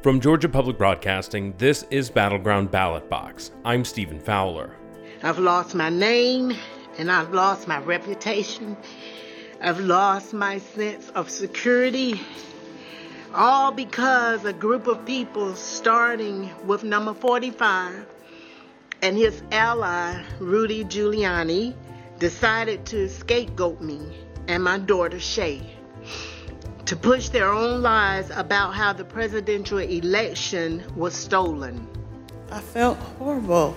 From Georgia Public Broadcasting, this is Battleground Ballot Box. I'm Stephen Fowler. I've lost my name and I've lost my reputation. I've lost my sense of security. All because a group of people, starting with number 45 and his ally, Rudy Giuliani, decided to scapegoat me and my daughter, Shaye to push their own lies about how the presidential election was stolen. I felt horrible.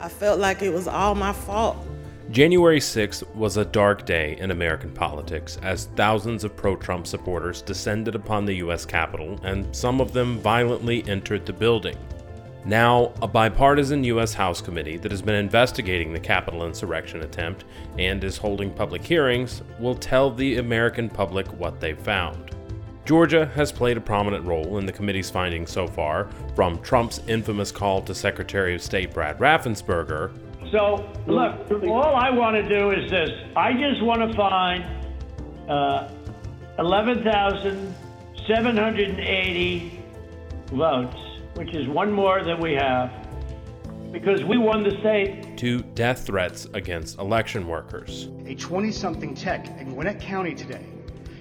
I felt like it was all my fault. January 6th was a dark day in American politics as thousands of pro Trump supporters descended upon the U.S. Capitol and some of them violently entered the building. Now, a bipartisan U.S. House committee that has been investigating the Capitol insurrection attempt and is holding public hearings will tell the American public what they've found. Georgia has played a prominent role in the committee's findings so far, from Trump's infamous call to Secretary of State Brad Raffensperger. So, look, all I want to do is this I just want to find uh, 11,780 votes which is one more that we have, because we won the state. To death threats against election workers. A 20 something tech in Gwinnett County today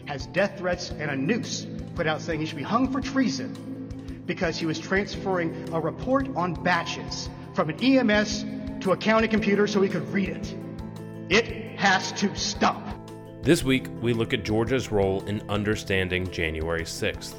has death threats and a noose put out saying he should be hung for treason because he was transferring a report on batches from an EMS to a county computer so he could read it. It has to stop. This week, we look at Georgia's role in understanding January 6th.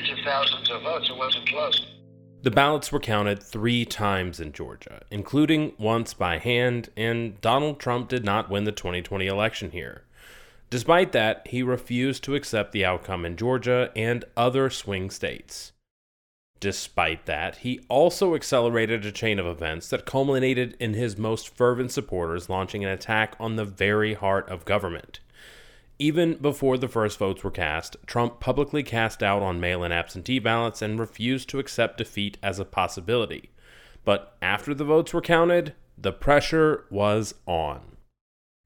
Hundreds of thousands of votes. It wasn't close. The ballots were counted three times in Georgia, including once by hand, and Donald Trump did not win the 2020 election here. Despite that, he refused to accept the outcome in Georgia and other swing states. Despite that, he also accelerated a chain of events that culminated in his most fervent supporters launching an attack on the very heart of government. Even before the first votes were cast, Trump publicly cast out on mail in absentee ballots and refused to accept defeat as a possibility. But after the votes were counted, the pressure was on.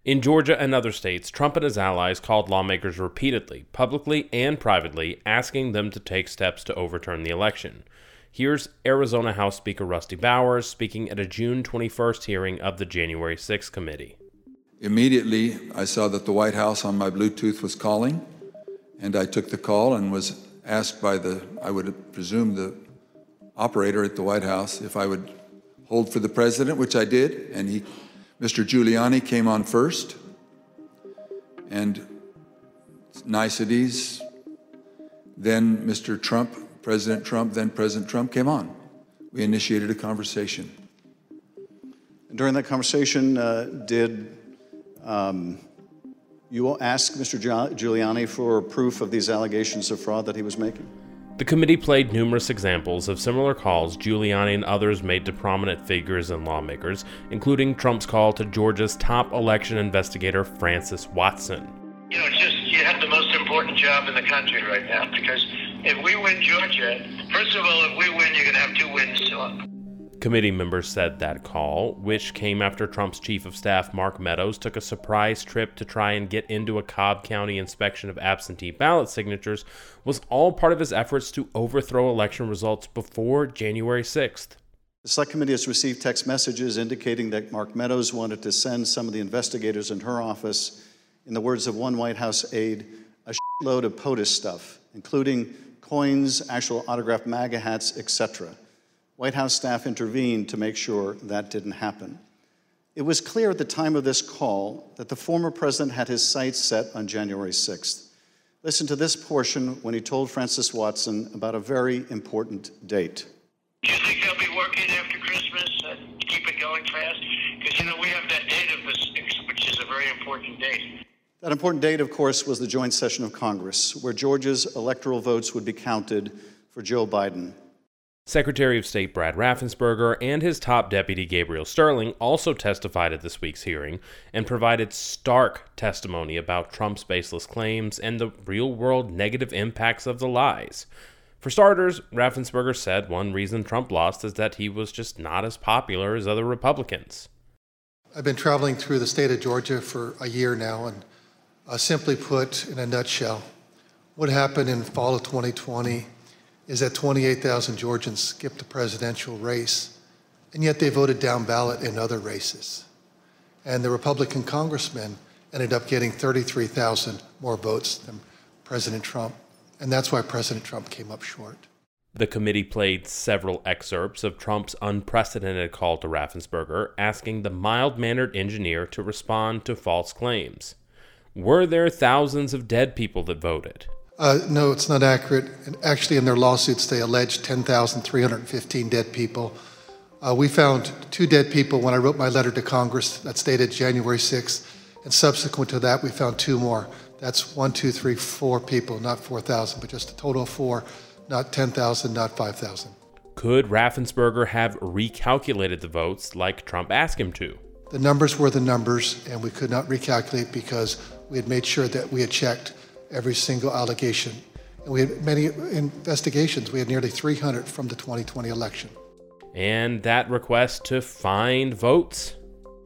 In Georgia and other states, Trump and his allies called lawmakers repeatedly, publicly and privately, asking them to take steps to overturn the election. Here's Arizona House Speaker Rusty Bowers speaking at a June 21st hearing of the January 6th committee. Immediately, I saw that the White House on my Bluetooth was calling, and I took the call and was asked by the, I would presume, the operator at the White House if I would hold for the president, which I did, and he, Mr. Giuliani came on first, and niceties. Then Mr. Trump, President Trump, then President Trump came on. We initiated a conversation. During that conversation, uh, did um, you will ask Mr. Giuliani for proof of these allegations of fraud that he was making? The committee played numerous examples of similar calls Giuliani and others made to prominent figures and lawmakers, including Trump's call to Georgia's top election investigator, Frances Watson. You know, just you have the most important job in the country right now because if we win Georgia, first of all, if we win, you're going to have two wins. Committee members said that call, which came after Trump's chief of staff Mark Meadows took a surprise trip to try and get into a Cobb County inspection of absentee ballot signatures, was all part of his efforts to overthrow election results before January 6th. The Select Committee has received text messages indicating that Mark Meadows wanted to send some of the investigators in her office, in the words of one White House aide, a load of POTUS stuff, including coins, actual autographed MAGA hats, etc. White House staff intervened to make sure that didn't happen. It was clear at the time of this call that the former president had his sights set on January 6th. Listen to this portion when he told Frances Watson about a very important date. Do you think they'll be working after Christmas and keep it going fast? Because, you know, we have that date of the 6th, which is a very important date. That important date, of course, was the joint session of Congress, where Georgia's electoral votes would be counted for Joe Biden. Secretary of State Brad Raffensperger and his top deputy Gabriel Sterling also testified at this week's hearing and provided stark testimony about Trump's baseless claims and the real world negative impacts of the lies. For starters, Raffensperger said one reason Trump lost is that he was just not as popular as other Republicans. I've been traveling through the state of Georgia for a year now, and uh, simply put, in a nutshell, what happened in fall of 2020 is that 28,000 Georgians skipped the presidential race, and yet they voted down ballot in other races. And the Republican congressman ended up getting 33,000 more votes than President Trump. And that's why President Trump came up short. The committee played several excerpts of Trump's unprecedented call to Raffensperger, asking the mild mannered engineer to respond to false claims. Were there thousands of dead people that voted? Uh, no, it's not accurate. Actually, in their lawsuits, they alleged 10,315 dead people. Uh, we found two dead people when I wrote my letter to Congress that stated January 6th. And subsequent to that, we found two more. That's one, two, three, four people, not 4,000, but just a total of four, not 10,000, not 5,000. Could Raffensperger have recalculated the votes like Trump asked him to? The numbers were the numbers, and we could not recalculate because we had made sure that we had checked every single allegation. And we had many investigations. We had nearly 300 from the 2020 election. And that request to find votes?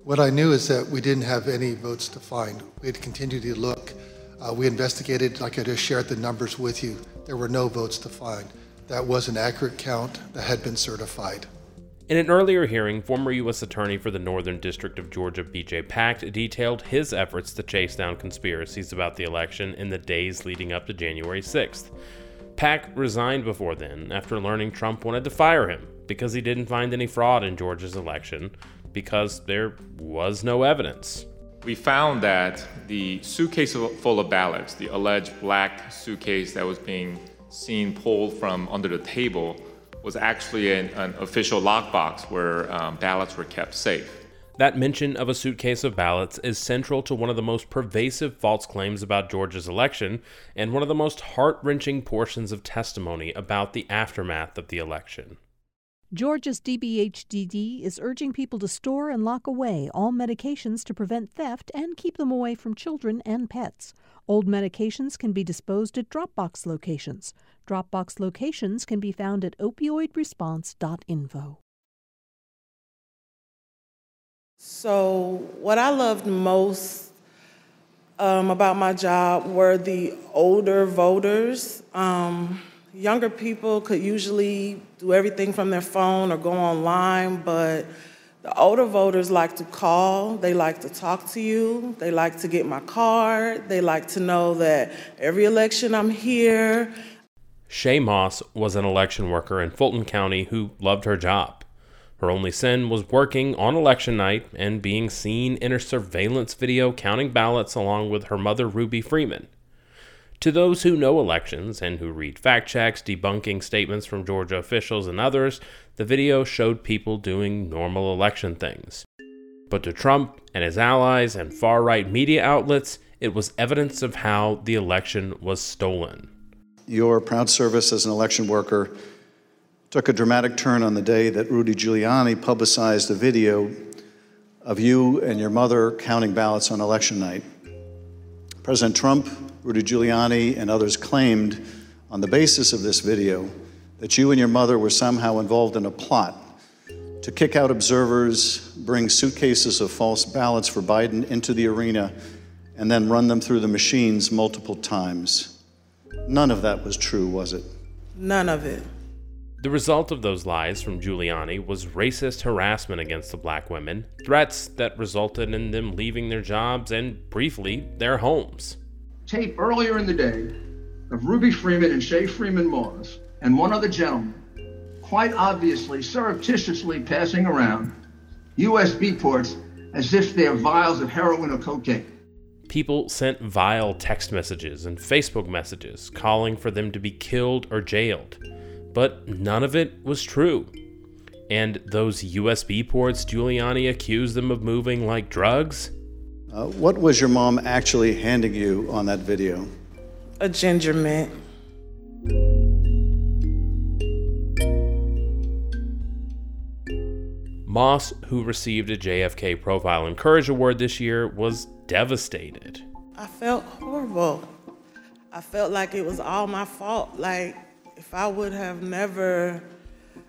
What I knew is that we didn't have any votes to find. We had continued to look. Uh, we investigated, like I just shared the numbers with you. There were no votes to find. That was an accurate count that had been certified. In an earlier hearing, former U.S. Attorney for the Northern District of Georgia, B.J. Pak, detailed his efforts to chase down conspiracies about the election in the days leading up to January 6th. Pak resigned before then after learning Trump wanted to fire him because he didn't find any fraud in Georgia's election because there was no evidence. We found that the suitcase full of ballots, the alleged black suitcase that was being seen pulled from under the table, was actually an, an official lockbox where um, ballots were kept safe. That mention of a suitcase of ballots is central to one of the most pervasive false claims about Georgia's election and one of the most heart wrenching portions of testimony about the aftermath of the election. Georgia's DBHDD is urging people to store and lock away all medications to prevent theft and keep them away from children and pets. Old medications can be disposed at Dropbox locations. Dropbox locations can be found at opioidresponse.info. So, what I loved most um, about my job were the older voters. Um, younger people could usually do everything from their phone or go online, but the older voters like to call, they like to talk to you, they like to get my card, they like to know that every election I'm here. Shaye Moss was an election worker in Fulton County who loved her job. Her only sin was working on election night and being seen in a surveillance video counting ballots along with her mother, Ruby Freeman. To those who know elections and who read fact checks, debunking statements from Georgia officials and others, the video showed people doing normal election things. But to Trump and his allies and far right media outlets, it was evidence of how the election was stolen. Your proud service as an election worker took a dramatic turn on the day that Rudy Giuliani publicized a video of you and your mother counting ballots on election night. President Trump Rudy Giuliani and others claimed on the basis of this video that you and your mother were somehow involved in a plot to kick out observers, bring suitcases of false ballots for Biden into the arena, and then run them through the machines multiple times. None of that was true, was it? None of it. The result of those lies from Giuliani was racist harassment against the black women, threats that resulted in them leaving their jobs and, briefly, their homes tape earlier in the day of Ruby Freeman and Shaye Freeman Moss and one other gentleman, quite obviously surreptitiously passing around USB ports as if they're vials of heroin or cocaine. People sent vile text messages and Facebook messages calling for them to be killed or jailed, but none of it was true. And those USB ports Giuliani accused them of moving like drugs? Uh, what was your mom actually handing you on that video? A ginger mint. Moss, who received a JFK Profile in Courage Award this year, was devastated. I felt horrible. I felt like it was all my fault. Like if I would have never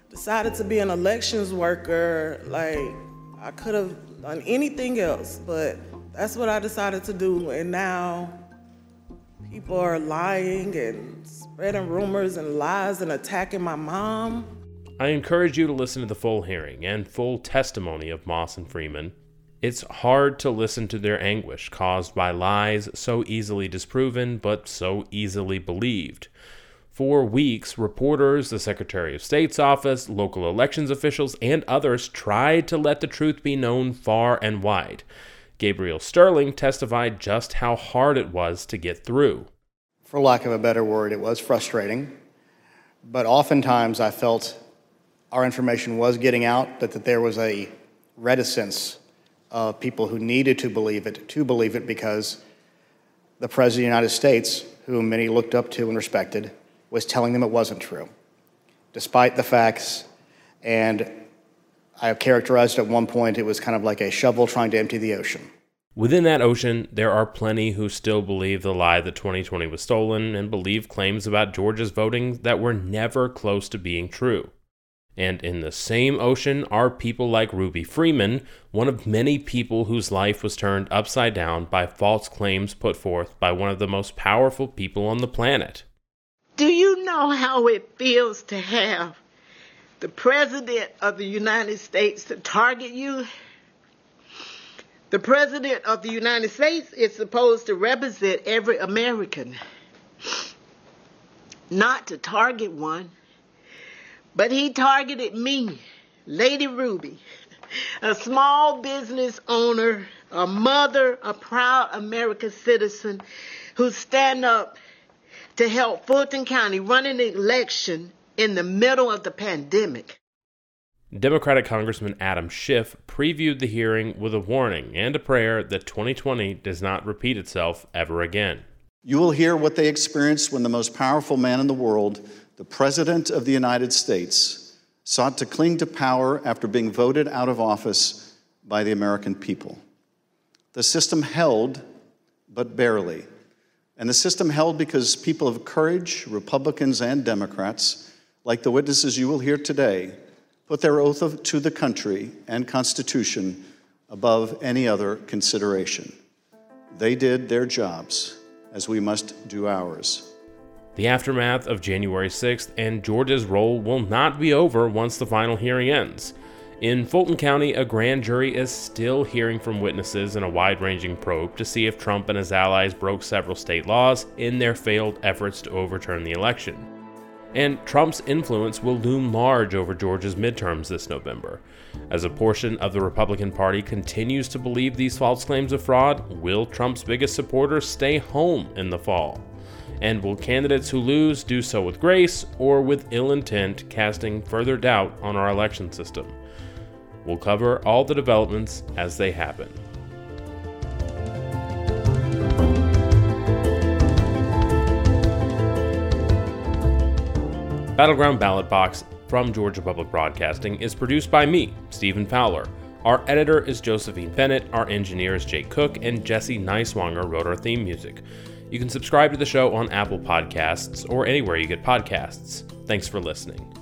decided to be an elections worker, like I could have done anything else, but that's what I decided to do. And now people are lying and spreading rumors and lies and attacking my mom. I encourage you to listen to the full hearing and full testimony of Moss and Freeman. It's hard to listen to their anguish caused by lies so easily disproven but so easily believed. For weeks, reporters, the Secretary of State's office, local elections officials, and others tried to let the truth be known far and wide. Gabriel Sterling testified just how hard it was to get through. For lack of a better word, it was frustrating. But oftentimes I felt our information was getting out, but that there was a reticence of people who needed to believe it, to believe it because the President of the United States, whom many looked up to and respected, was telling them it wasn't true, despite the facts. And I have characterized at one point it was kind of like a shovel trying to empty the ocean. Within that ocean, there are plenty who still believe the lie that 2020 was stolen and believe claims about Georgia's voting that were never close to being true. And in the same ocean are people like Ruby Freeman, one of many people whose life was turned upside down by false claims put forth by one of the most powerful people on the planet. Do you know how it feels to have the President of the United States to target you? The President of the United States is supposed to represent every American, not to target one. But he targeted me, Lady Ruby, a small business owner, a mother, a proud American citizen who stand up to help Fulton County run an election in the middle of the pandemic. Democratic Congressman Adam Schiff previewed the hearing with a warning and a prayer that 2020 does not repeat itself ever again. You will hear what they experienced when the most powerful man in the world, the President of the United States, sought to cling to power after being voted out of office by the American people. The system held, but barely. And the system held because people of courage, Republicans and Democrats, like the witnesses you will hear today, put their oath of, to the country and Constitution above any other consideration. They did their jobs, as we must do ours. The aftermath of January 6th and Georgia's role will not be over once the final hearing ends. In Fulton County, a grand jury is still hearing from witnesses in a wide ranging probe to see if Trump and his allies broke several state laws in their failed efforts to overturn the election. And Trump's influence will loom large over Georgia's midterms this November. As a portion of the Republican Party continues to believe these false claims of fraud, will Trump's biggest supporters stay home in the fall? And will candidates who lose do so with grace or with ill intent, casting further doubt on our election system? We'll cover all the developments as they happen. Battleground Ballot Box from Georgia Public Broadcasting is produced by me, Stephen Fowler. Our editor is Josephine Bennett, our engineer is Jake Cook, and Jesse Nighswonger wrote our theme music. You can subscribe to the show on Apple Podcasts or anywhere you get podcasts. Thanks for listening.